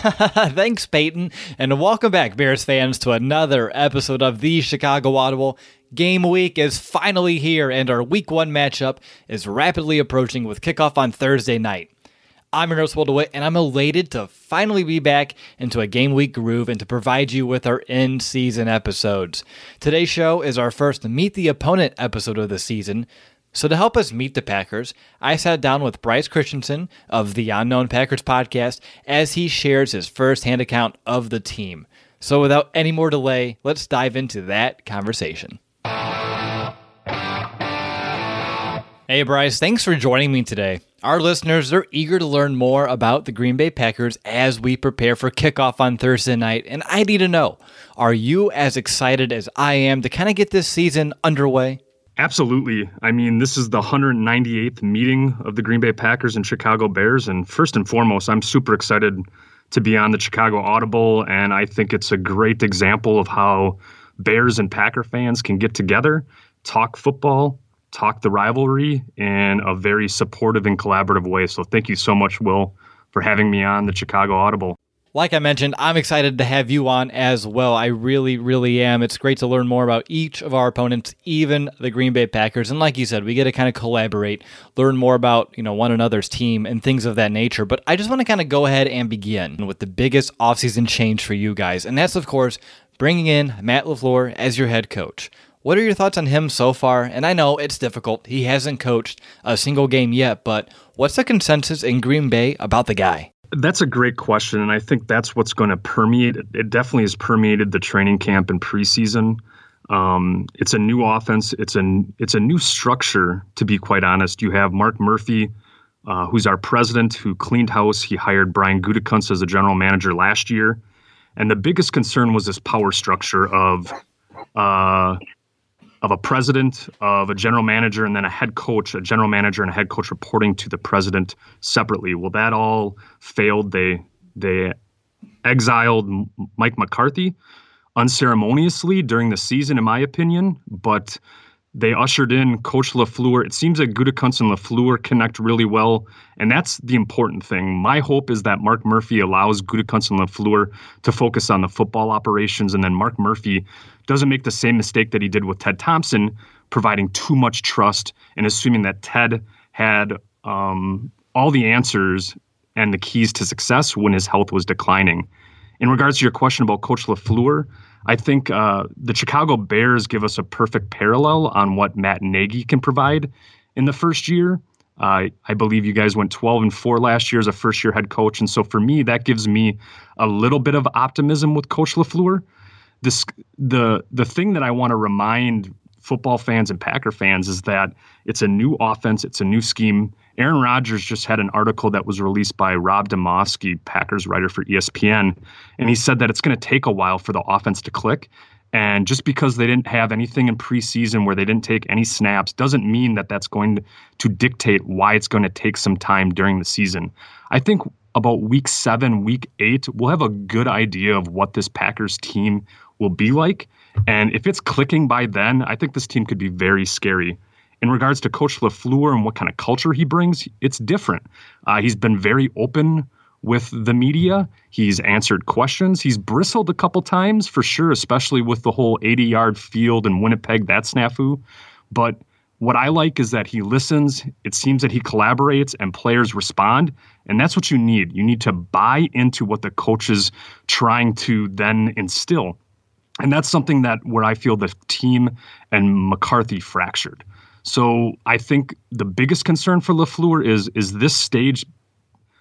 Thanks, Peyton, and welcome back, Bears fans, to another episode of the Chicago Audible. Game week is finally here, and our week one matchup is rapidly approaching with kickoff on Thursday night. I'm your host, Will DeWitt, and I'm elated to finally be back into a game week groove and to provide you with our in season episodes. Today's show is our first Meet the Opponent episode of the season, so, to help us meet the Packers, I sat down with Brice Christianson of the Unknown Packers podcast as he shares his first hand account of the team. So, without any more delay, let's dive into that conversation. Hey, Brice, thanks for joining me today. Our listeners are eager to learn more about the Green Bay Packers as we prepare for kickoff on Thursday night, and I need to know are you as excited as I am to kind of get this season underway? Absolutely. I mean, this is the 198th meeting of the Green Bay Packers and Chicago Bears. And first and foremost, I'm super excited to be on the Chicago Audible. And I think it's a great example of how Bears and Packer fans can get together, talk football, talk the rivalry in a very supportive and collaborative way. So thank you so much, Will, for having me on the Chicago Audible. Like I mentioned, I'm excited to have you on as well. I really, really am. It's great to learn more about each of our opponents, even the Green Bay Packers. And like you said, we get to kind of collaborate, learn more about, you know, one another's team and things of that nature. But I just want to kind of go ahead and begin with the biggest offseason change for you guys. And that's, of course, bringing in Matt LaFleur as your head coach. What are your thoughts on him so far? And I know it's difficult. He hasn't coached a single game yet, but what's the consensus in Green Bay about the guy? That's a great question, and I think that's what's going to permeate. It definitely has permeated the training camp and preseason. Um, it's a new offense. It's a it's a new structure. To be quite honest, you have Mark Murphy, uh, who's our president, who cleaned house. He hired Brian Gutekunst as a general manager last year, and the biggest concern was this power structure of uh, of a president, of a general manager, and then a head coach, a general manager and a head coach reporting to the president separately. Well, that all failed. They they exiled Mike McCarthy unceremoniously during the season, in my opinion. But they ushered in Coach LaFleur. It seems that Gutekunst and LaFleur connect really well, and that's the important thing. My hope is that Mark Murphy allows Gutekunst and LaFleur to focus on the football operations, and then Mark Murphy doesn't make the same mistake that he did with Ted Thompson, providing too much trust and assuming that Ted had um, all the answers and the keys to success when his health was declining. In regards to your question about Coach LaFleur, I think uh, the Chicago Bears give us a perfect parallel on what Matt Nagy can provide in the first year. Uh, I believe you guys went 12 and 4 last year as a first year head coach. And so for me, that gives me a little bit of optimism with Coach LaFleur. This, the, the thing that I want to remind football fans and Packer fans is that it's a new offense, it's a new scheme. Aaron Rodgers just had an article that was released by Rob Demovsky, Packers writer for ESPN, and he said that it's going to take a while for the offense to click. And just because they didn't have anything in preseason where they didn't take any snaps doesn't mean that that's going to dictate why it's going to take some time during the season. I think about week seven, week eight, we'll have a good idea of what this Packers team will be like. And if it's clicking by then, I think this team could be very scary in regards to Coach LaFleur and what kind of culture he brings, it's different. Uh, he's been very open with the media. He's answered questions. He's bristled a couple times for sure, especially with the whole 80 yard field in Winnipeg, that snafu. But what I like is that he listens. It seems that he collaborates and players respond. And that's what you need. You need to buy into what the coach is trying to then instill. And that's something that where I feel the team and McCarthy fractured. So I think the biggest concern for LaFleur is is this stage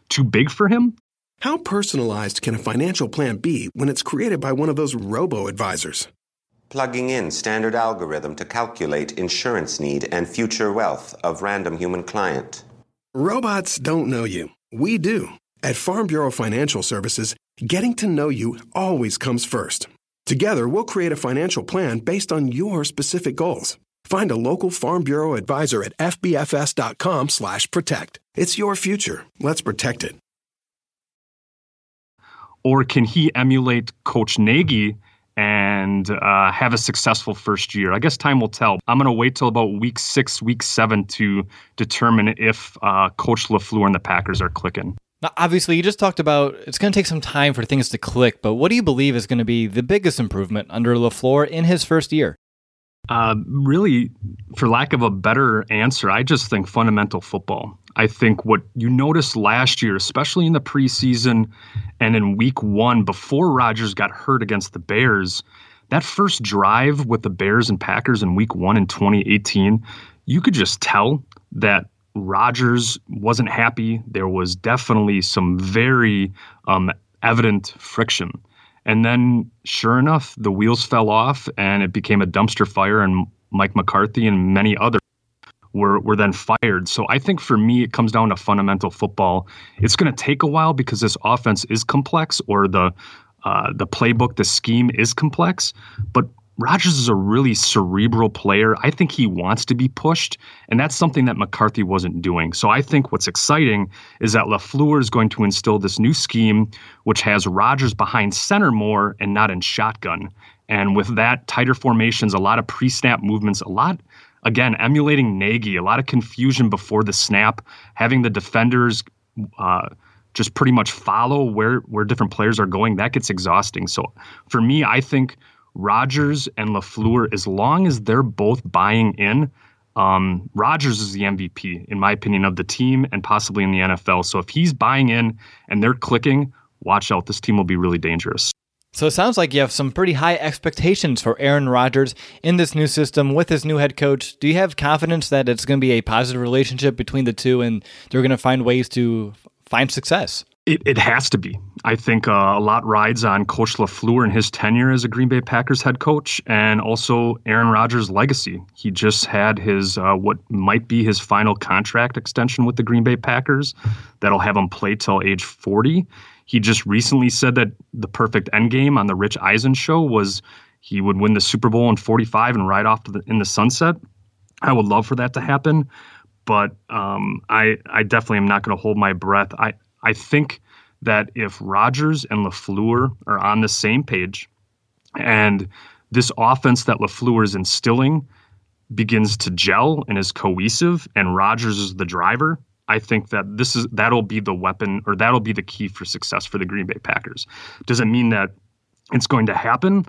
too big for him? How personalized can a financial plan be when it's created by one of those robo advisors? Plugging in standard algorithm to calculate insurance need and future wealth of random human client. Robots don't know you. We do. At Farm Bureau Financial Services, getting to know you always comes first. Together, we'll create a financial plan based on your specific goals. Find a local Farm Bureau advisor at fbfs.com/protect. It's your future. Let's protect it or can he emulate Coach Nagy and uh, have a successful first year? I guess time will tell. I'm going to wait till about week six, week seven to determine if uh, Coach LaFleur and the Packers are clicking. Now, obviously, you just talked about it's going to take some time for things to click, but what do you believe is going to be the biggest improvement under LaFleur in his first year? Uh, really, for lack of a better answer, I just think fundamental football. I think what you noticed last year, especially in the preseason and in week one, before Rodgers got hurt against the Bears, that first drive with the Bears and Packers in week one in 2018, you could just tell that Rodgers wasn't happy. There was definitely some very um, evident friction. And then, sure enough, the wheels fell off and it became a dumpster fire, and Mike McCarthy and many others were were then fired. So I think for me it comes down to fundamental football. It's going to take a while because this offense is complex or the uh, the playbook, the scheme is complex, but Rodgers is a really cerebral player. I think he wants to be pushed, and that's something that McCarthy wasn't doing. So I think what's exciting is that LaFleur is going to instill this new scheme, which has Rodgers behind center more and not in shotgun. And with that, tighter formations, a lot of pre snap movements, a lot again, emulating Nagy, a lot of confusion before the snap, having the defenders uh, just pretty much follow where where different players are going. That gets exhausting. So for me, I think Rodgers and LaFleur, as long as they're both buying in. Um, Rodgers is the MVP, in my opinion, of the team and possibly in the NFL. So if he's buying in and they're clicking, watch out. This team will be really dangerous. So it sounds like you have some pretty high expectations for Aaron Rodgers in this new system with his new head coach. Do you have confidence that it's going to be a positive relationship between the two and they're going to find ways to find success? It, it has to be. I think uh, a lot rides on Coach LaFleur and his tenure as a Green Bay Packers head coach, and also Aaron Rodgers' legacy. He just had his uh, what might be his final contract extension with the Green Bay Packers that'll have him play till age 40. He just recently said that the perfect end game on the Rich Eisen show was he would win the Super Bowl in 45 and ride off the, in the sunset. I would love for that to happen, but um, I I definitely am not going to hold my breath. I I think that if Rodgers and LaFleur are on the same page, and this offense that LaFleur is instilling begins to gel and is cohesive, and Rodgers is the driver, I think that this is that'll be the weapon or that'll be the key for success for the Green Bay Packers. Does it mean that it's going to happen?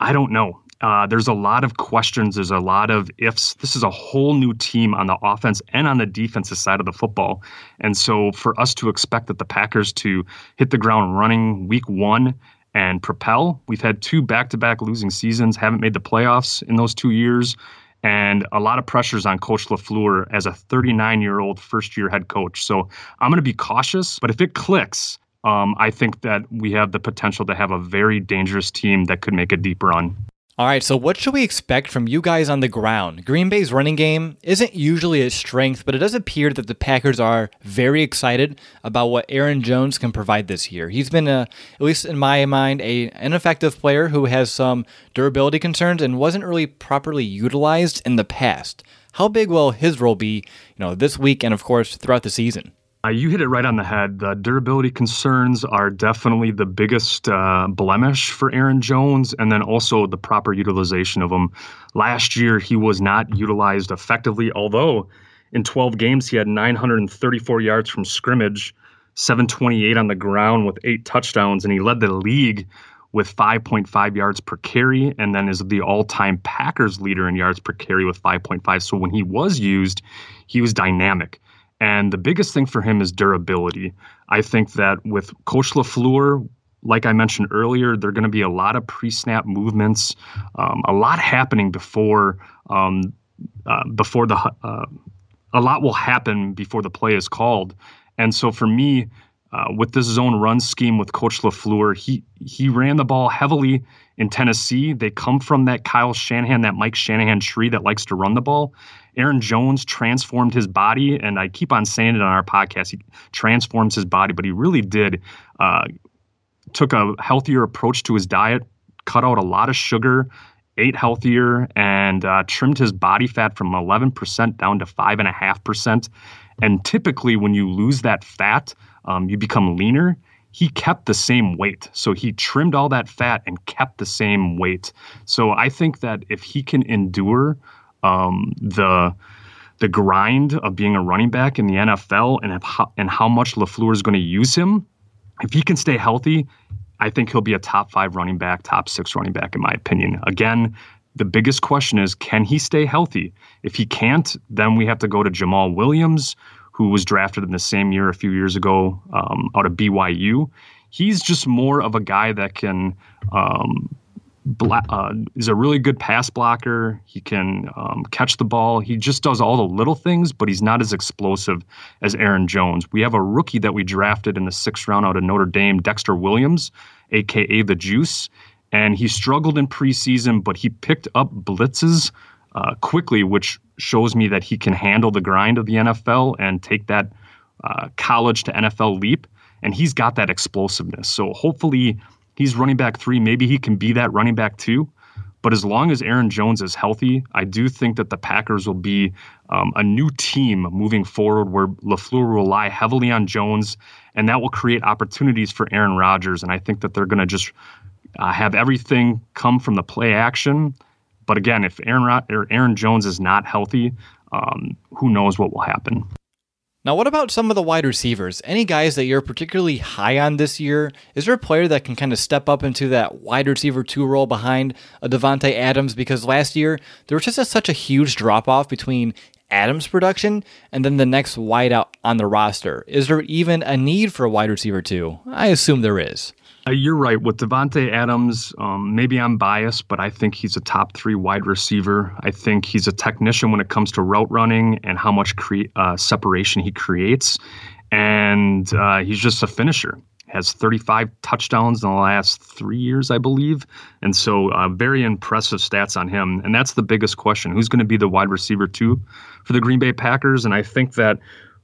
I don't know. Uh, there's a lot of questions. There's a lot of ifs. This is a whole new team on the offense and on the defensive side of the football. And so for us to expect that the Packers to hit the ground running week one and propel, we've had two back to back losing seasons, haven't made the playoffs in those two years and a lot of pressures on Coach LaFleur as a 39 year old first year head coach. So I'm going to be cautious, but if it clicks, um, I think that we have the potential to have a very dangerous team that could make a deep run. All right, so what should we expect from you guys on the ground? Green Bay's running game isn't usually a strength, but it does appear that the Packers are very excited about what Aaron Jones can provide this year. He's been, a, at least in my mind, a an effective player who has some durability concerns and wasn't really properly utilized in the past. How big will his role be, you know, this week and of course throughout the season? Uh, you hit it right on the head. The durability concerns are definitely the biggest uh, blemish for Aaron Jones, and then also the proper utilization of him. Last year, he was not utilized effectively, although in 12 games, he had 934 yards from scrimmage, 728 on the ground with eight touchdowns, and he led the league with 5.5 yards per carry, and then is the all time Packers leader in yards per carry with 5.5. So when he was used, he was dynamic. And the biggest thing for him is durability. I think that with Coach LaFleur, like I mentioned earlier, there are going to be a lot of pre-snap movements, um, a lot happening before um, uh, before the uh, a lot will happen before the play is called. And so for me, uh, with this zone run scheme with Coach LaFleur, he he ran the ball heavily in Tennessee. They come from that Kyle Shanahan, that Mike Shanahan tree that likes to run the ball. Aaron Jones transformed his body, and I keep on saying it on our podcast. He transforms his body, but he really did. Uh, took a healthier approach to his diet, cut out a lot of sugar, ate healthier, and uh, trimmed his body fat from 11% down to 5.5%. And typically, when you lose that fat, um, you become leaner. He kept the same weight. So he trimmed all that fat and kept the same weight. So I think that if he can endure um, the the grind of being a running back in the NFL and how, and how much LaFleur is going to use him, if he can stay healthy, I think he'll be a top five running back, top six running back, in my opinion. Again, the biggest question is can he stay healthy? If he can't, then we have to go to Jamaal Williams, who was drafted in the same year a few years ago um, out of BYU. He's just more of a guy that can um, Bla- uh, is a really good pass blocker. He can um, catch the ball. He just does all the little things, but he's not as explosive as Aaron Jones. We have a rookie that we drafted in the sixth round out of Notre Dame, Dexter Williams, aka the Juice, and he struggled in preseason, but he picked up blitzes uh, quickly, which shows me that he can handle the grind of the NFL and take that uh, college to NFL leap. And he's got that explosiveness. So hopefully he's running back three. Maybe he can be that running back two. But as long as Aaron Jones is healthy, I do think that the Packers will be um, a new team moving forward where LaFleur will rely heavily on Jones, and that will create opportunities for Aaron Rodgers. And I think that they're going to just uh, have everything come from the play action. But again, if Aaron, Aaron Jones is not healthy, um, who knows what will happen. Now, what about some of the wide receivers? Any guys that you're particularly high on this year? Is there a player that can kind of step up into that wide receiver two role behind uh, a Davante Adams? Because last year there was just a, such a huge drop off between Adams' production and then the next wideout on the roster. Is there even a need for a wide receiver two? I assume there is. Uh, you're right. With Davante Adams, um, maybe I'm biased, but I think he's a top three wide receiver. I think he's a technician when it comes to route running and how much cre- uh, separation he creates. And uh, he's just a finisher. Has 35 touchdowns in the last three years, I believe. And so, uh, very impressive stats on him. And that's the biggest question who's going to be the wide receiver, two, for the Green Bay Packers? And I think that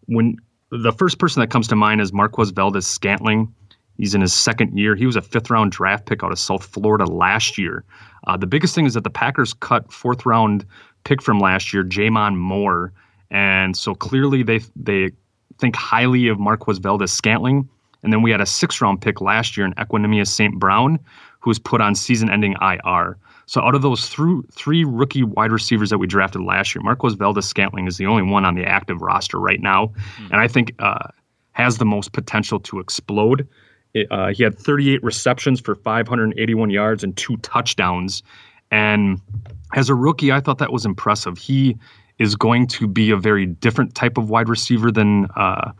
when the first person that comes to mind is Marquez Valdes Scantling He's in his second year. He was a fifth round draft pick out of South Florida last year. Uh, the biggest thing is that the Packers cut fourth round pick from last year, J'Mon Moore, and so clearly they they think highly of Marquez Valdes Scantling. And then we had a sixth round pick last year in Equanimeous St. Brown, who was put on season ending IR. So out of those th- three rookie wide receivers that we drafted last year, Marquez Valdes Scantling is the only one on the active roster right now, mm-hmm. and I think uh, has the most potential to explode. Uh, he had 38 receptions for 581 yards and two touchdowns. And as a rookie, I thought that was impressive. He is going to be a very different type of wide receiver than uh,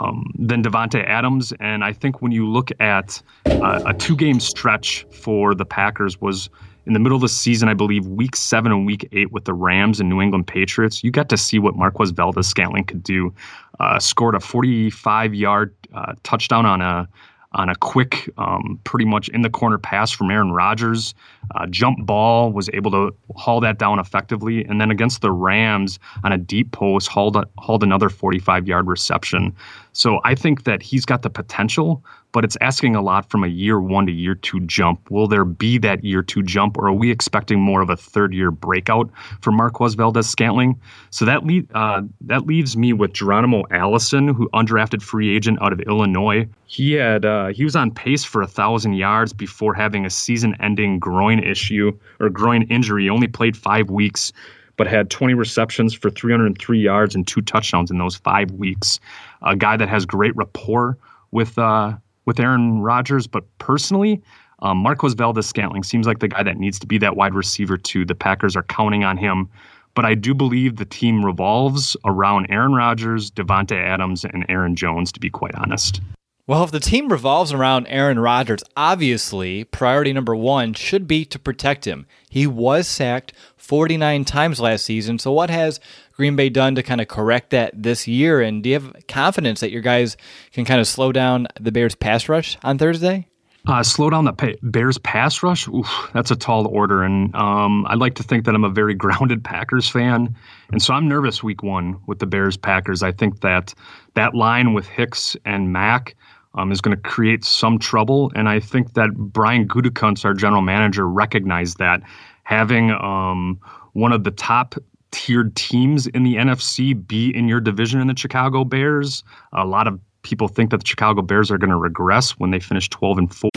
um, than Davante Adams. And I think when you look at uh, a two game stretch for the Packers was in the middle of the season, I believe week seven and week eight with the Rams and New England Patriots. You got to see what Marquez Valdes Scantling could do. Uh, scored a 45 yard uh, touchdown on a on a quick, um, pretty much in the corner pass from Aaron Rodgers. Uh, jump ball was able to haul that down effectively, and then against the Rams on a deep post hauled hauled another 45 yard reception. So I think that he's got the potential, but it's asking a lot from a year one to year two jump. Will there be that year two jump, or are we expecting more of a third year breakout for Marquez Valdes Scantling? So that le- uh, that leaves me with Geronimo Allison, who undrafted free agent out of Illinois. He had uh, he was on pace for a thousand yards before having a season-ending groin issue or groin injury. He only played five weeks but had 20 receptions for 303 yards and two touchdowns in those five weeks. A guy that has great rapport with uh, with Aaron Rodgers, but personally, um, Marquez Valdes Scantling seems like the guy that needs to be that wide receiver too. The Packers are counting on him, but I do believe the team revolves around Aaron Rodgers, Davante Adams, and Aaron Jones. To be quite honest. Well, if the team revolves around Aaron Rodgers, obviously priority number one should be to protect him. He was sacked 49 times last season, so what has Green Bay done to kind of correct that this year? And do you have confidence that your guys can kind of slow down the Bears pass rush on Thursday? Uh, slow down the Bears pass rush. Oof, that's a tall order, and um, I'd like to think that I'm a very grounded Packers fan, and so I'm nervous week one with the Bears Packers. I think that that line with Hicks and Mack um, is going to create some trouble, and I think that Brian Gutekunst, our general manager, recognized that having um, one of the top tiered teams in the NFC be in your division in the Chicago Bears. A lot of people think that the Chicago Bears are going to regress when they finish 12 and 4.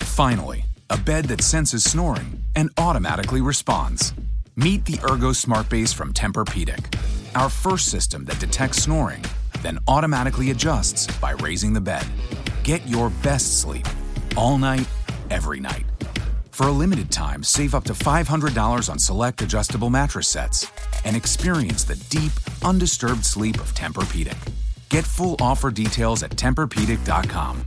Finally, a bed that senses snoring and automatically responds. Meet the Ergo Smart Base from Tempur-Pedic, our first system that detects snoring, then automatically adjusts by raising the bed. Get your best sleep all night, every night. For a limited time, save up to $500 on select adjustable mattress sets and experience the deep, undisturbed sleep of Tempur-Pedic. Get full offer details at TempurPedic.com.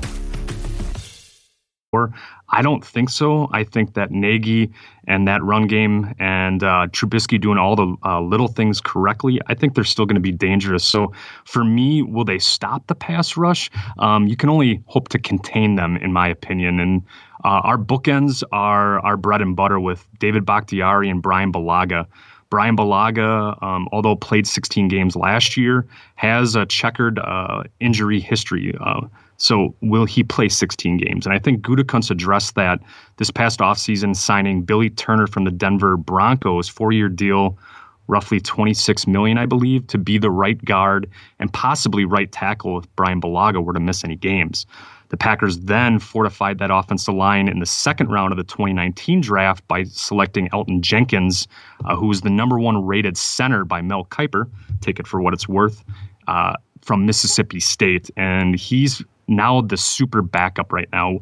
I don't think so. I think that Nagy and that run game and uh, Trubisky doing all the uh, little things correctly, I think they're still going to be dangerous. So for me, will they stop the pass rush? Um, you can only hope to contain them, in my opinion. And uh, our bookends are our bread and butter with David Bakhtiari and Bryan Bulaga. Bryan Bulaga, um, although played 16 games last year, has a checkered uh, injury history. So will he play 16 games? And I think Gutekunst addressed that this past offseason, signing Billy Turner from the Denver Broncos, four-year deal, roughly 26 million, I believe, to be the right guard and possibly right tackle if Bryan Bulaga were to miss any games. The Packers then fortified that offensive line in the second round of the 2019 draft by selecting Elgton Jenkins, uh, who was the number one rated center by Mel Kiper. Take it for what it's worth. Uh, from Mississippi State, and he's now the super backup right now.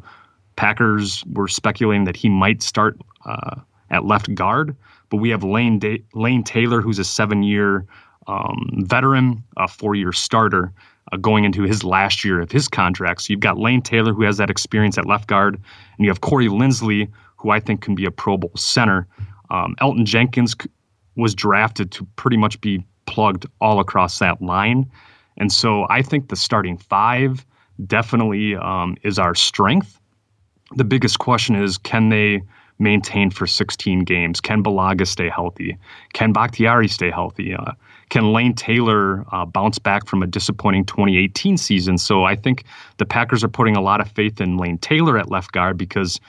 Packers were speculating that he might start uh, at left guard, but we have Lane da- Lane Taylor, who's a seven-year um, veteran, a four-year starter, uh, going into his last year of his contract. So you've got Lane Taylor, who has that experience at left guard, and you have Corey Linsley, who I think can be a Pro Bowl center. Um, Elgton Jenkins was drafted to pretty much be plugged all across that line. And so I think the starting five definitely um, is our strength. The biggest question is can they maintain for 16 games? Can Bulaga stay healthy? Can Bakhtiari stay healthy? Uh, can Lane Taylor uh, bounce back from a disappointing 2018 season? So I think the Packers are putting a lot of faith in Lane Taylor at left guard because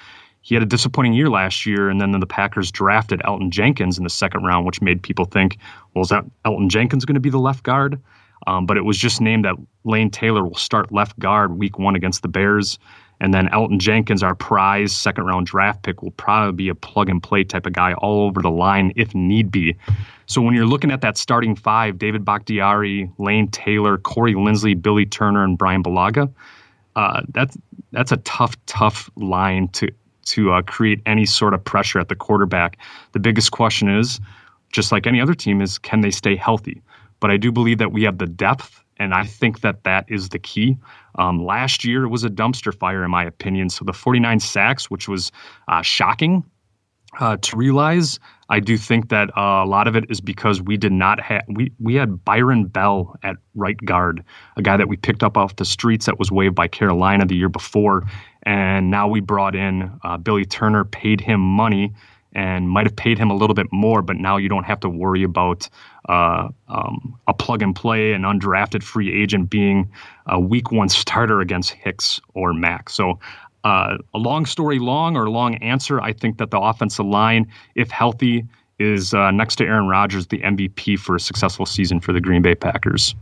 he had a disappointing year last year, and then the Packers drafted Elgton Jenkins in the second round, which made people think, well, is that Elgton Jenkins going to be the left guard? Um, but it was just named that Lane Taylor will start left guard week one against the Bears. And then Elgton Jenkins, our prize second round draft pick, will probably be a plug and play type of guy all over the line if need be. So when you're looking at that starting five, David Bakhtiari, Lane Taylor, Corey Linsley, Billy Turner, and Bryan Bulaga, uh, that's that's a tough, tough line to to uh, create any sort of pressure at the quarterback. The biggest question is, just like any other team, is can they stay healthy? But I do believe that we have the depth and I think that that is the key. Um, last year was a dumpster fire, in my opinion. So the 49 sacks, which was uh, shocking uh, to realize, I do think that uh, a lot of it is because we did not have we we had Byron Bell at right guard, a guy that we picked up off the streets that was waived by Carolina the year before, and now we brought in uh, Billy Turner, paid him money and might have paid him a little bit more, but now you don't have to worry about uh, um, a plug and play, an undrafted free agent being a week one starter against Hicks or Mack. So, uh, a long story long or long answer, I think that the offensive line, if healthy, is uh, next to Aaron Rodgers, the MVP for a successful season for the Green Bay Packers.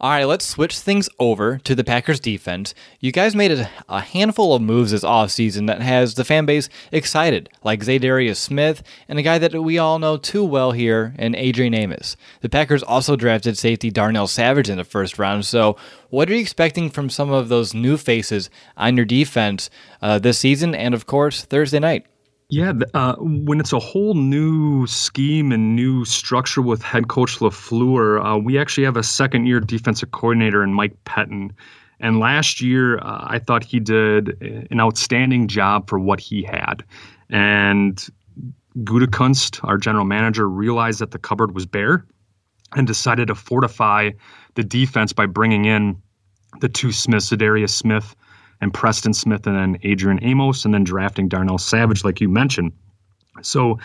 All right, let's switch things over to the Packers defense. You guys made a, handful of moves this offseason that has the fan base excited, like Za'Darius Smith and a guy that we all know too well here in Adrian Amos. The Packers also drafted safety Darnell Savage in the first round. So, what are you expecting from some of those new faces on your defense uh, this season and, of course, Thursday night? Yeah, uh, when it's a whole new scheme and new structure with head coach LaFleur, uh, we actually have a second year defensive coordinator in Mike Pettine. And last year, uh, I thought he did an outstanding job for what he had. And Gutekunst, our general manager, realized that the cupboard was bare and decided to fortify the defense by bringing in the two Smiths, Za'Darius Smith and Preston Smith, and then Adrian Amos, and then drafting Darnell Savage, like you mentioned. So,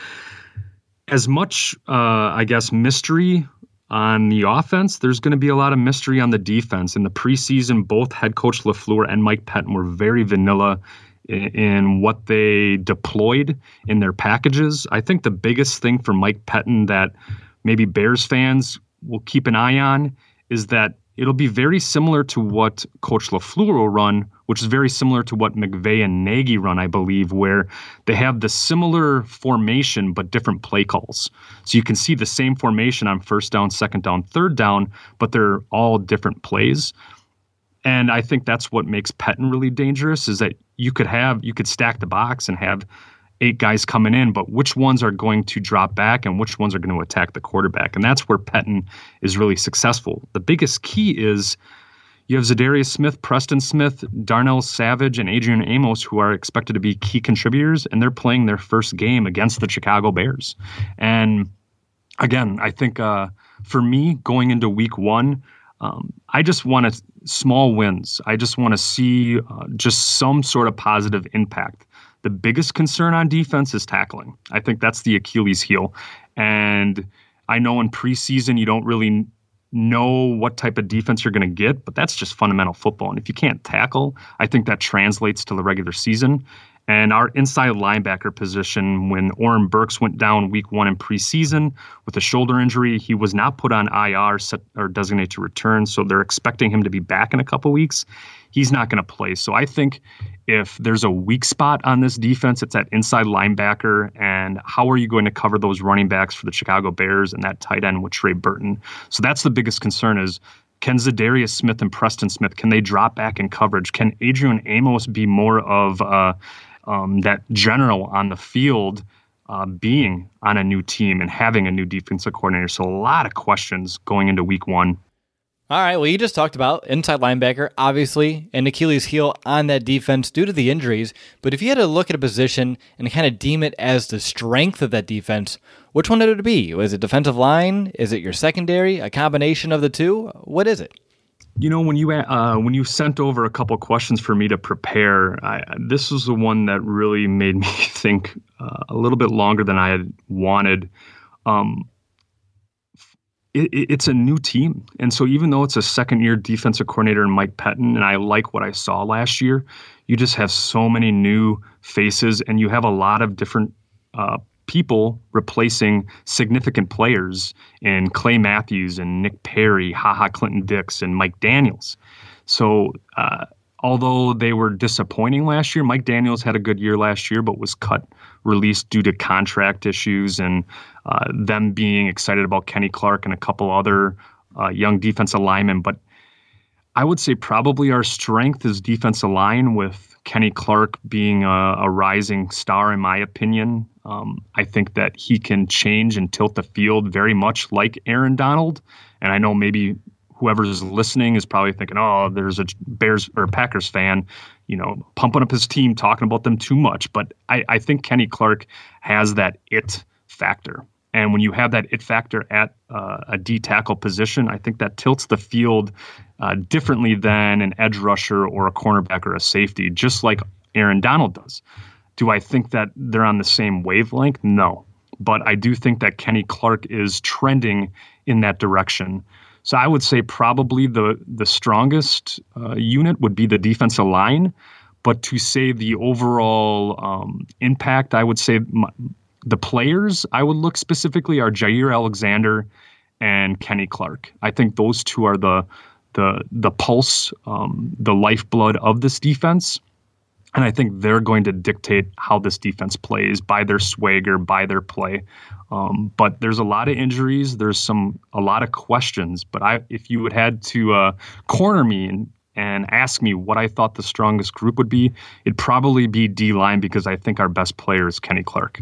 as much, uh, I guess, mystery on the offense, there's going to be a lot of mystery on the defense. In the preseason, both head coach LaFleur and Mike Pettine were very vanilla in, in what they deployed in their packages. I think the biggest thing for Mike Pettine that maybe Bears fans will keep an eye on is that it'll be very similar to what Coach LaFleur will run, which is very similar to what McVay and Nagy run, I believe, where they have the similar formation but different play calls. So you can see the same formation on first down, second down, third down, but they're all different plays. And I think that's what makes Pettine really dangerous is that you could have you could stack the box and have eight guys coming in, but which ones are going to drop back and which ones are going to attack the quarterback? And that's where Pettine is really successful. The biggest key is you have Za'Darius Smith, Preston Smith, Darnell Savage, and Adrian Amos, who are expected to be key contributors, and they're playing their first game against the Chicago Bears. And again, I think uh, for me, going into week one, um, I just want to small wins. I just want to see uh, just some sort of positive impact. The biggest concern on defense is tackling. I think that's the Achilles heel. And I know in preseason you don't really know what type of defense you're going to get, but that's just fundamental football. And if you can't tackle, I think that translates to the regular season. And our inside linebacker position, when Oren Burks went down week one in preseason with a shoulder injury, he was not put on IR set, or designated to return. So they're expecting him to be back in a couple weeks. He's not going to play. So I think if there's a weak spot on this defense, it's that inside linebacker. And how are you going to cover those running backs for the Chicago Bears and that tight end with Trey Burton? So that's the biggest concern is can Za'Darius Smith and Preston Smith, can they drop back in coverage? Can Adrian Amos be more of uh, um, that general on the field uh, being on a new team and having a new defensive coordinator. So a lot of questions going into week one. All right. Well, you just talked about inside linebacker, obviously, and Achilles' heel on that defense due to the injuries. But if you had to look at a position and kind of deem it as the strength of that defense, which one would it be? Was it defensive line? Is it your secondary? A combination of the two? What is it? You know, when you uh, when you sent over a couple questions for me to prepare, I, this was the one that really made me think uh, a little bit longer than I had wanted. Um, it, it's a new team, and so even though it's a second year defensive coordinator in Mike Pettine, and I like what I saw last year, you just have so many new faces, and you have a lot of different uh, people replacing significant players in Clay Matthews and Nick Perry, Ha Ha Clinton Dix, and Mike Daniels. So, uh, although they were disappointing last year, Mike Daniels had a good year last year, but was cut, released due to contract issues and uh, them being excited about Kenny Clark and a couple other uh, young defensive linemen. But I would say probably our strength is defensive line with Kenny Clark being a, a rising star, in my opinion. Um, I think that he can change and tilt the field very much like Aaron Donald. And I know maybe whoever's listening is probably thinking, oh, there's a Bears or Packers fan, you know, pumping up his team, talking about them too much. But I, I think Kenny Clark has that it factor. And when you have that it factor at uh, a D tackle position, I think that tilts the field uh, differently than an edge rusher or a cornerback or a safety, just like Aaron Donald does. Do I think that they're on the same wavelength? No. But I do think that Kenny Clark is trending in that direction. So I would say probably the the strongest uh, unit would be the defensive line. But to say the overall um, impact, I would say my, the players I would look specifically are Jaire Alexander and Kenny Clark. I think those two are the the the pulse, um, the lifeblood of this defense. And I think they're going to dictate how this defense plays by their swagger, by their play. Um, but there's a lot of injuries. There's some a lot of questions. But I, if you would had to uh, corner me and and ask me what I thought the strongest group would be, it'd probably be D line because I think our best player is Kenny Clark.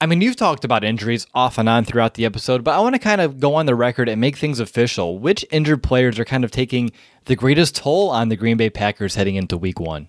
I mean, you've talked about injuries off and on throughout the episode, but I want to kind of go on the record and make things official. Which injured players are kind of taking the greatest toll on the Green Bay Packers heading into week one?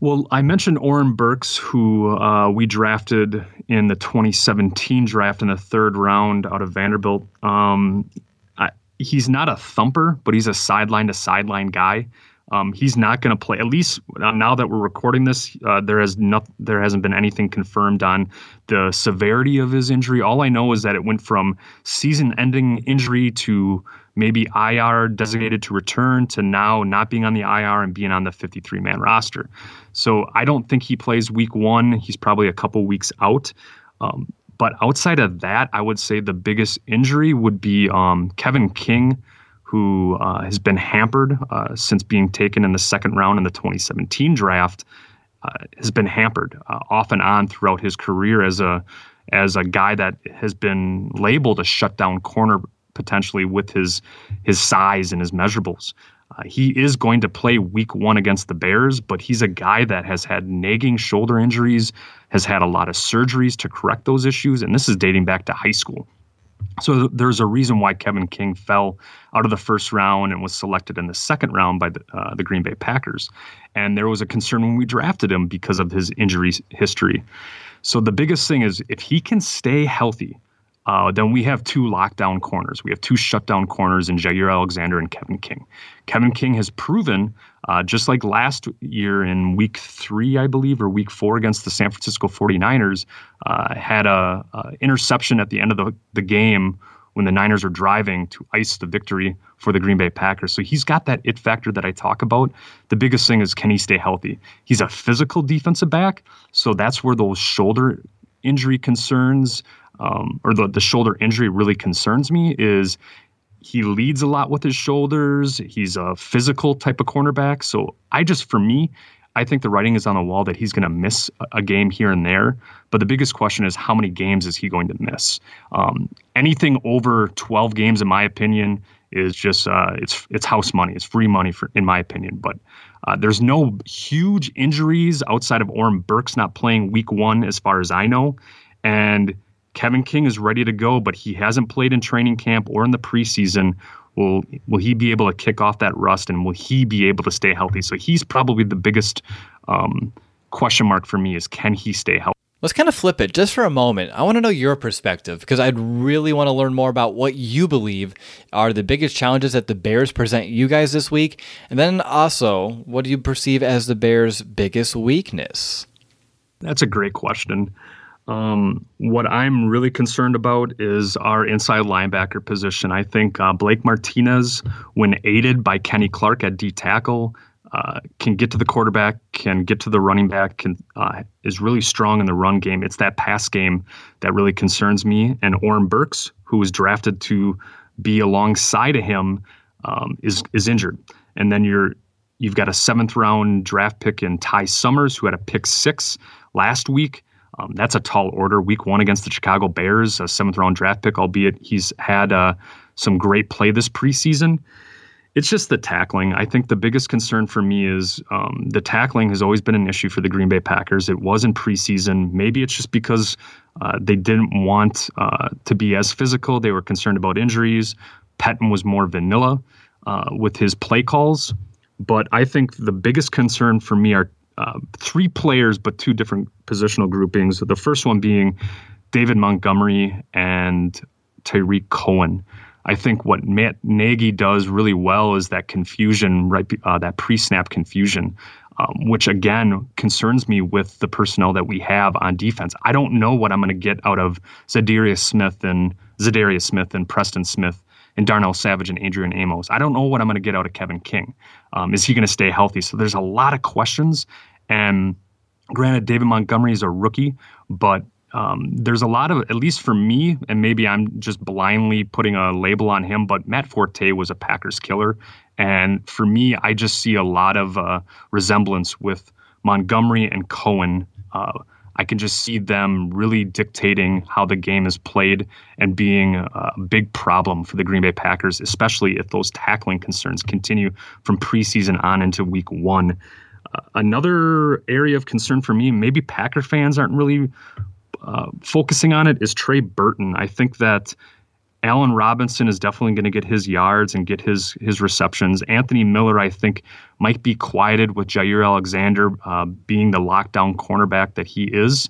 Well, I mentioned Oren Burks, who uh, we drafted in the 2017 draft in the third round out of Vanderbilt. Um, I, he's not a thumper, but he's a sideline to sideline guy. Um, he's not going to play. At least uh, now that we're recording this, uh, there has not there hasn't been anything confirmed on the severity of his injury. All I know is that it went from season-ending injury to maybe IR designated to return to now not being on the IR and being on the 53-man roster. So I don't think he plays Week One. He's probably a couple weeks out. Um, but outside of that, I would say the biggest injury would be um, Kevin King who uh, has been hampered uh, since being taken in the second round in the 2017 draft, uh, has been hampered uh, off and on throughout his career as a as a guy that has been labeled a shutdown corner potentially with his his size and his measurables. Uh, he is going to play week one against the Bears, but he's a guy that has had nagging shoulder injuries, has had a lot of surgeries to correct those issues, and this is dating back to high school. So there's a reason why Kevin King fell out of the first round and was selected in the second round by the, uh, the Green Bay Packers. And there was a concern when we drafted him because of his injury history. So the biggest thing is if he can stay healthy, uh, then we have two lockdown corners. We have two shutdown corners in Jaire Alexander and Kevin King. Kevin King has proven, uh, just like last year in week three, I believe, or week four against the San Francisco 49ers, uh, had a, a, interception at the end of the, the game when the Niners are driving to ice the victory for the Green Bay Packers. So he's got that it factor that I talk about. The biggest thing is can he stay healthy? He's a physical defensive back, so that's where those shoulder injury concerns um, or the, the shoulder injury really concerns me is he leads a lot with his shoulders. He's a physical type of cornerback. So I just, for me, I think the writing is on the wall that he's going to miss a game here and there. But the biggest question is how many games is he going to miss? Um, anything over 12 games, in my opinion, is just uh, it's it's house money. It's free money for, in my opinion. But uh, there's no huge injuries outside of Oren Burks not playing Week One, as far as I know, and Kevin King is ready to go, but he hasn't played in training camp or in the preseason. Will will he be able to kick off that rust, and will he be able to stay healthy? So he's probably the biggest um, question mark for me is can he stay healthy? Let's kind of flip it just for a moment. I want to know your perspective because I'd really want to learn more about what you believe are the biggest challenges that the Bears present you guys this week. And then also, what do you perceive as the Bears' biggest weakness? That's a great question. Um, what I'm really concerned about is our inside linebacker position. I think uh, Blake Martinez, when aided by Kenny Clark at D tackle, uh, can get to the quarterback, can get to the running back, can uh, is really strong in the run game. It's that pass game that really concerns me. And Oren Burks, who was drafted to be alongside of him, um, is is injured. And then you're you've got a seventh round draft pick in Ty Summers, who had a pick six last week. Um, that's a tall order. Week one against the Chicago Bears, a seventh round draft pick, albeit he's had uh, some great play this preseason. It's just the tackling. I think the biggest concern for me is um, the tackling has always been an issue for the Green Bay Packers. It was in preseason. Maybe it's just because uh, they didn't want uh, to be as physical. They were concerned about injuries. Pettine was more vanilla uh, with his play calls. But I think the biggest concern for me are uh, three players, but two different positional groupings. The first one being David Montgomery and Tarik Cohen. I think what Matt Nagy does really well is that confusion, right? Uh, that pre-snap confusion, um, which again concerns me with the personnel that we have on defense. I don't know what I'm going to get out of Za'Darius Smith and Za'Darius Smith and Preston Smith and Darnell Savage and Adrian Amos. I don't know what I'm going to get out of Kevin King. Um, is he going to stay healthy? So there's a lot of questions. And granted, David Montgomery is a rookie, but um, there's a lot of, at least for me, and maybe I'm just blindly putting a label on him, but Matt Forte was a Packers killer. And for me, I just see a lot of uh, resemblance with Montgomery and Cohen. Uh, I can just see them really dictating how the game is played and being a big problem for the Green Bay Packers, especially if those tackling concerns continue from preseason on into week one. Uh, another area of concern for me, maybe Packer fans aren't really uh, focusing on it, is Trey Burton. I think that Allen Robinson is definitely going to get his yards and get his his receptions. Anthony Miller, I think, might be quieted with Jaire Alexander uh, being the lockdown cornerback that he is.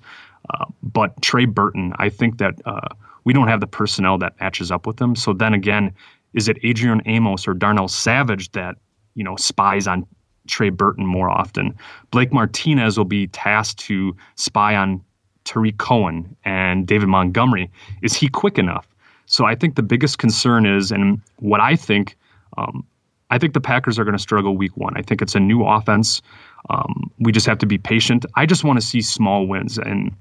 Uh, but Trey Burton, I think that uh, we don't have the personnel that matches up with him. So then again, is it Adrian Amos or Darnell Savage that you know spies on Trey Burton more often? Blake Martinez will be tasked to spy on Tarik Cohen and David Montgomery. Is he quick enough? So I think the biggest concern is, and what I think, um, I think the Packers are going to struggle week one. I think it's a new offense. Um, we just have to be patient. I just want to see small wins, and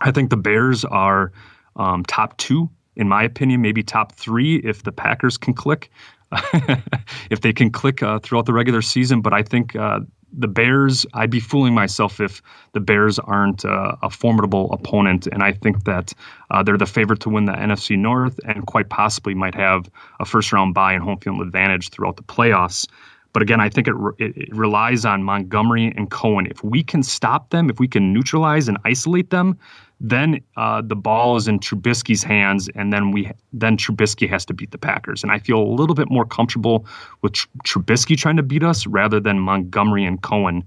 I think the Bears are um, top two in my opinion, maybe top three if the Packers can click, if they can click uh, throughout the regular season. But I think uh, the Bears, I'd be fooling myself if the Bears aren't uh, a formidable opponent. And I think that uh, they're the favorite to win the NFC North and quite possibly might have a first round bye and home field advantage throughout the playoffs. But again, I think it, re- it, relies on Montgomery and Cohen. If we can stop them, if we can neutralize and isolate them, then uh, the ball is in Trubisky's hands, and then we then Trubisky has to beat the Packers. And I feel a little bit more comfortable with Tr- Trubisky trying to beat us rather than Montgomery and Cohen.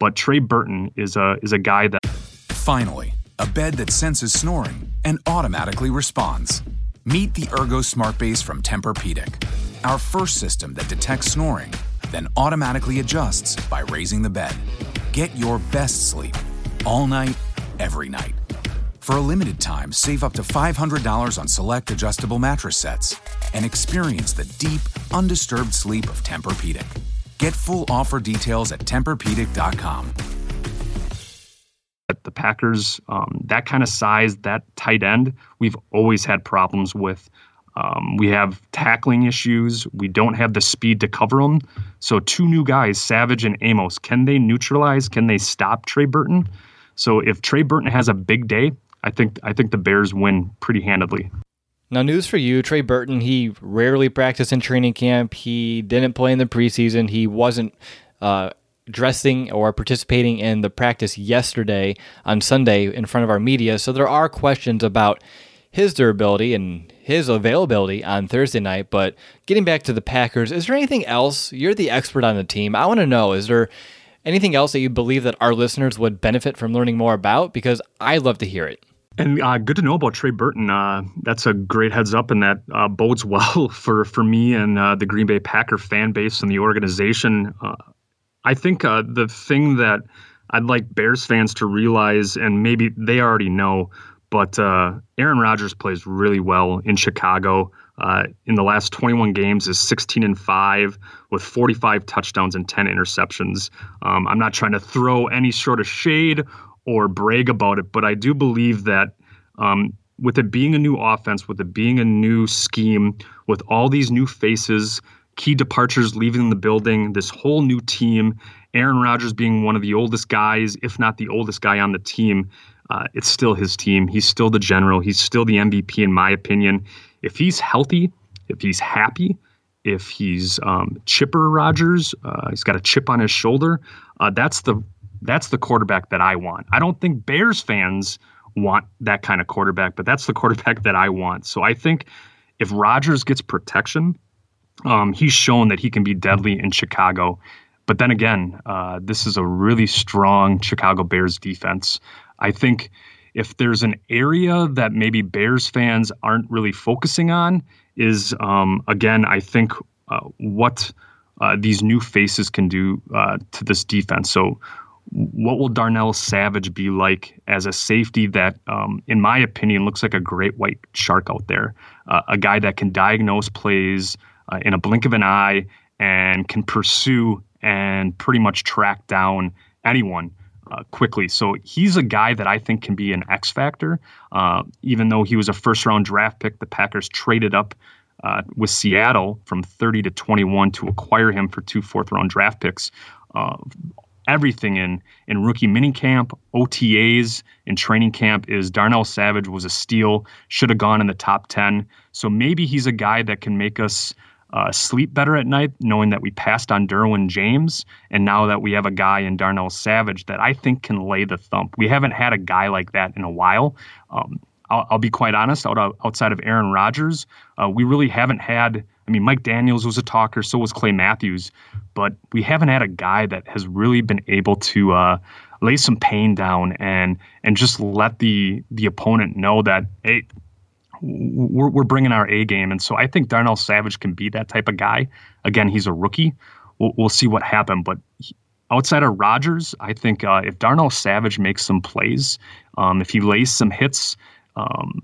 But Trey Burton is a is a guy that finally a bed that senses snoring and automatically responds. Meet the Ergo Smart Base from Tempur-Pedic, our first system that detects snoring, then automatically adjusts by raising the bed. Get your best sleep all night, every night. For a limited time, save up to $500 on select adjustable mattress sets and experience the deep, undisturbed sleep of Tempur-Pedic. Get full offer details at TempurPedic.com. The Packers, um, that kind of size, that tight end, we've always had problems with. Um, we have tackling issues. We don't have the speed to cover them. So, two new guys, Savage and Amos, can they neutralize? Can they stop Trey Burton? So, if Trey Burton has a big day, I think I think the Bears win pretty handedly. Now, news for you, Trey Burton. He rarely practiced in training camp. He didn't play in the preseason. He wasn't uh, dressing or participating in the practice yesterday on Sunday in front of our media. So there are questions about his durability and his availability on Thursday night. But getting back to the Packers, is there anything else? You're the expert on the team. I want to know: is there anything else that you believe that our listeners would benefit from learning more about? Because I'd love to hear it. And uh, good to know about Trey Burton. Uh, that's a great heads up, and that uh, bodes well for for me and uh, the Green Bay Packer fan base and the organization. Uh, I think uh, the thing that I'd like Bears fans to realize, and maybe they already know, but Aaron Rodgers plays really well in Chicago. in the last 21 games, is 16 and five with 45 touchdowns and 10 interceptions. Um, I'm not trying to throw any sort of shade or brag about it, but I do believe that um, with it being a new offense, with it being a new scheme, with all these new faces, key departures leaving the building, this whole new team, Aaron Rodgers being one of the oldest guys, if not the oldest guy on the team, uh, it's still his team. He's still the general. He's still the MVP, in my opinion. If he's healthy, if he's happy, if he's um, chipper Rodgers, uh, he's got a chip on his shoulder. Uh, that's the that's the quarterback that I want. I don't think Bears fans want that kind of quarterback, but that's the quarterback that I want. So I think if Rodgers gets protection, um, he's shown that he can be deadly in Chicago. But then again, uh, this is a really strong Chicago Bears defense. I think if there's an area that maybe Bears fans aren't really focusing on, is um, again, I think uh, what uh, these new faces can do uh, to this defense. So what will Darnell Savage be like as a safety that, um, in my opinion, looks like a great white shark out there? Uh, a guy that can diagnose plays uh, in a blink of an eye and can pursue and pretty much track down anyone uh, quickly. So he's a guy that I think can be an X factor. Uh, even though he was a first round draft pick, the Packers traded up. Uh, with Seattle from 30 to 21 to acquire him for two fourth round draft picks. Uh, everything in in rookie minicamp, OTAs, and training camp is Darnell Savage was a steal, should have gone in the top 10. So maybe he's a guy that can make us uh, sleep better at night, knowing that we passed on Derwin James, and now that we have a guy in Darnell Savage that I think can lay the thump. We haven't had a guy like that in a while. Um, I'll, I'll be quite honest, out, outside of Aaron Rodgers, uh, we really haven't had. I mean, Mike Daniels was a talker, so was Clay Matthews, but we haven't had a guy that has really been able to uh, lay some pain down and and just let the the opponent know that hey, we're we're bringing our A game. And so I think Darnell Savage can be that type of guy. Again, he's a rookie. We'll, we'll see what happens, but. He, outside of Rodgers, I think uh, if Darnell Savage makes some plays, um, if he lays some hits, um,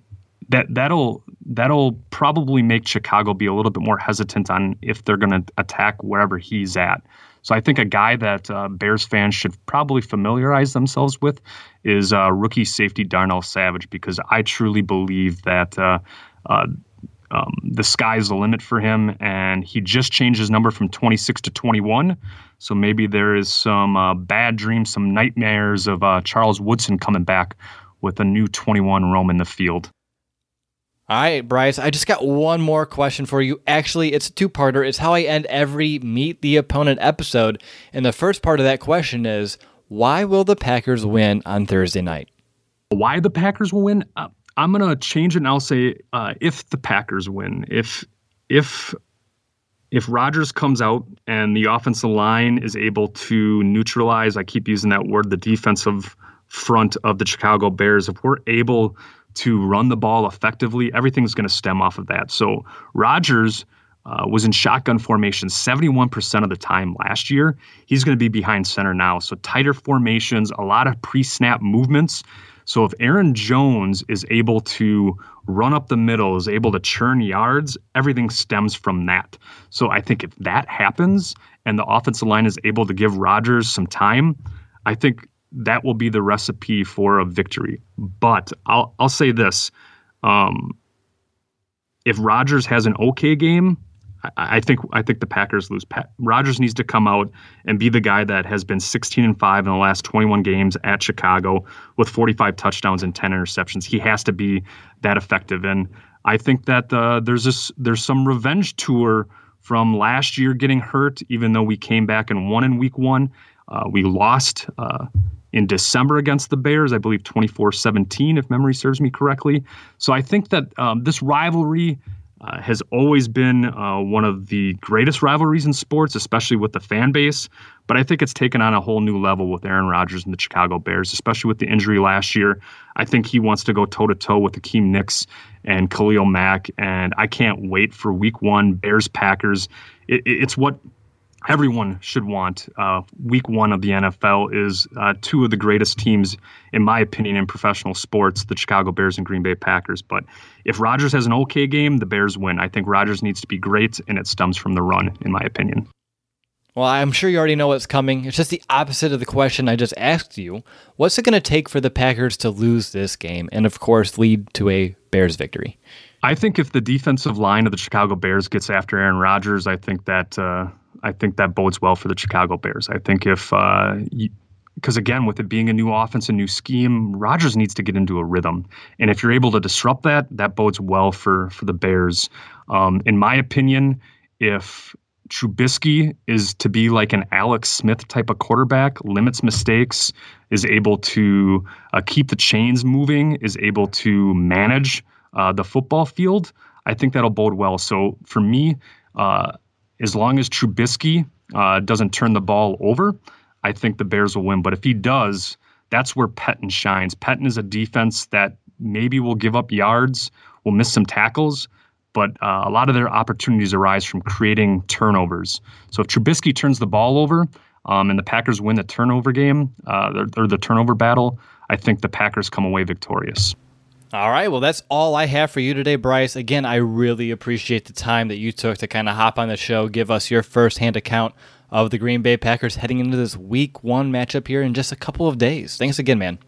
that that'll that'll probably make Chicago be a little bit more hesitant on if they're going to attack wherever he's at. So I think a guy that uh, Bears fans should probably familiarize themselves with is uh, rookie safety Darnell Savage because I truly believe that uh, uh um, the sky's the limit for him, and he just changed his number from 26 to 21. So maybe there is some uh, bad dreams, some nightmares of uh, Charles Woodson coming back with a new 21 roam in the field. All right, Brice, I just got one more question for you. Actually, it's a two parter. It's how I end every Meet the Opponent episode. And the first part of that question is why will the Packers win on Thursday night? Why the Packers will win? Uh, I'm gonna change it and I'll say uh, if the Packers win, if if if Rodgers comes out and the offensive line is able to neutralize, I keep using that word, the defensive front of the Chicago Bears, if we're able to run the ball effectively, everything's going to stem off of that. So Rodgers uh, was in shotgun formation 71% of the time last year. He's going to be behind center now. So tighter formations, a lot of pre snap movements. So if Aaron Jones is able to run up the middle, is able to churn yards, everything stems from that. So I think if that happens and the offensive line is able to give Rodgers some time, I think that will be the recipe for a victory. But I'll I'll say this. Um, if Rodgers has an okay game, I, think I think the Packers lose. Pat, Rodgers needs to come out and be the guy that has been 16 and five in the last 21 games at Chicago with 45 touchdowns and 10 interceptions. He has to be that effective, and I think that uh, there's this there's some revenge tour from last year getting hurt. Even though we came back and won in Week One, uh, we lost. Uh, in December against the Bears, I believe 24 17, if memory serves me correctly. So I think that um, this rivalry uh, has always been uh, one of the greatest rivalries in sports, especially with the fan base. But I think it's taken on a whole new level with Aaron Rodgers and the Chicago Bears, especially with the injury last year. I think he wants to go toe to toe with Akiem Hicks and Khalil Mack, and I can't wait for Week One Bears Packers. It, it's what everyone should want. Uh, week one of the NFL is uh, two of the greatest teams, in my opinion, in professional sports, the Chicago Bears and Green Bay Packers. But if Rodgers has an okay game, the Bears win. I think Rodgers needs to be great, and it stems from the run, in my opinion. Well, I'm sure you already know what's coming. It's just the opposite of the question I just asked you. What's it going to take for the Packers to lose this game and, of course, lead to a Bears victory? I think if the defensive line of the Chicago Bears gets after Aaron Rodgers, I think that uh, I think that bodes well for the Chicago Bears. I think if because uh, again, with it being a new offense, a new scheme, Rodgers needs to get into a rhythm, and if you're able to disrupt that, that bodes well for for the Bears. Um, in my opinion, if Trubisky is to be like an Alex Smith type of quarterback, limits mistakes, is able to uh, keep the chains moving, is able to manage uh, the football field. I think that'll bode well. So for me, uh, as long as Trubisky uh, doesn't turn the ball over, I think the Bears will win. But if he does, that's where Pettine shines. Pettine is a defense that maybe will give up yards, will miss some tackles, but uh, a lot of their opportunities arise from creating turnovers. So if Trubisky turns the ball over um, and the Packers win the turnover game uh, or the turnover battle, I think the Packers come away victorious. All right. Well, that's all I have for you today, Brice. Again, I really appreciate the time that you took to kind of hop on the show, give us your firsthand account of the Green Bay Packers heading into this week one matchup here in just a couple of days. Thanks again, man.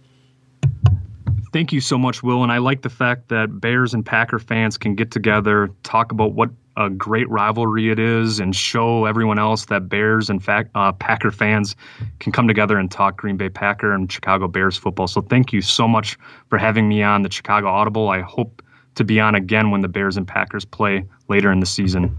Thank you so much, Will. And I like the fact that Bears and Packer fans can get together, talk about what a great rivalry it is and show everyone else that Bears and uh, Packer fans can come together and talk Green Bay Packer and Chicago Bears football. So thank you so much for having me on the Chicago Audible. I hope to be on again when the Bears and Packers play later in the season.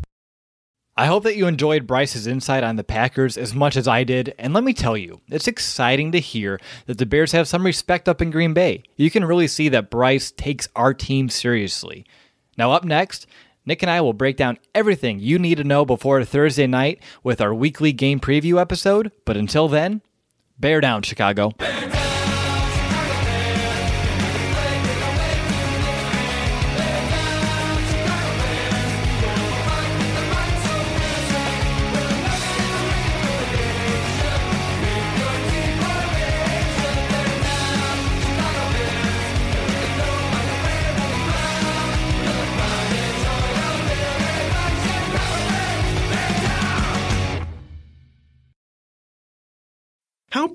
I hope that you enjoyed Brice's insight on the Packers as much as I did, and let me tell you, it's exciting to hear that the Bears have some respect up in Green Bay. You can really see that Brice takes our team seriously. Now, up next, Nick and I will break down everything you need to know before Thursday night with our weekly game preview episode, but until then, bear down, Chicago.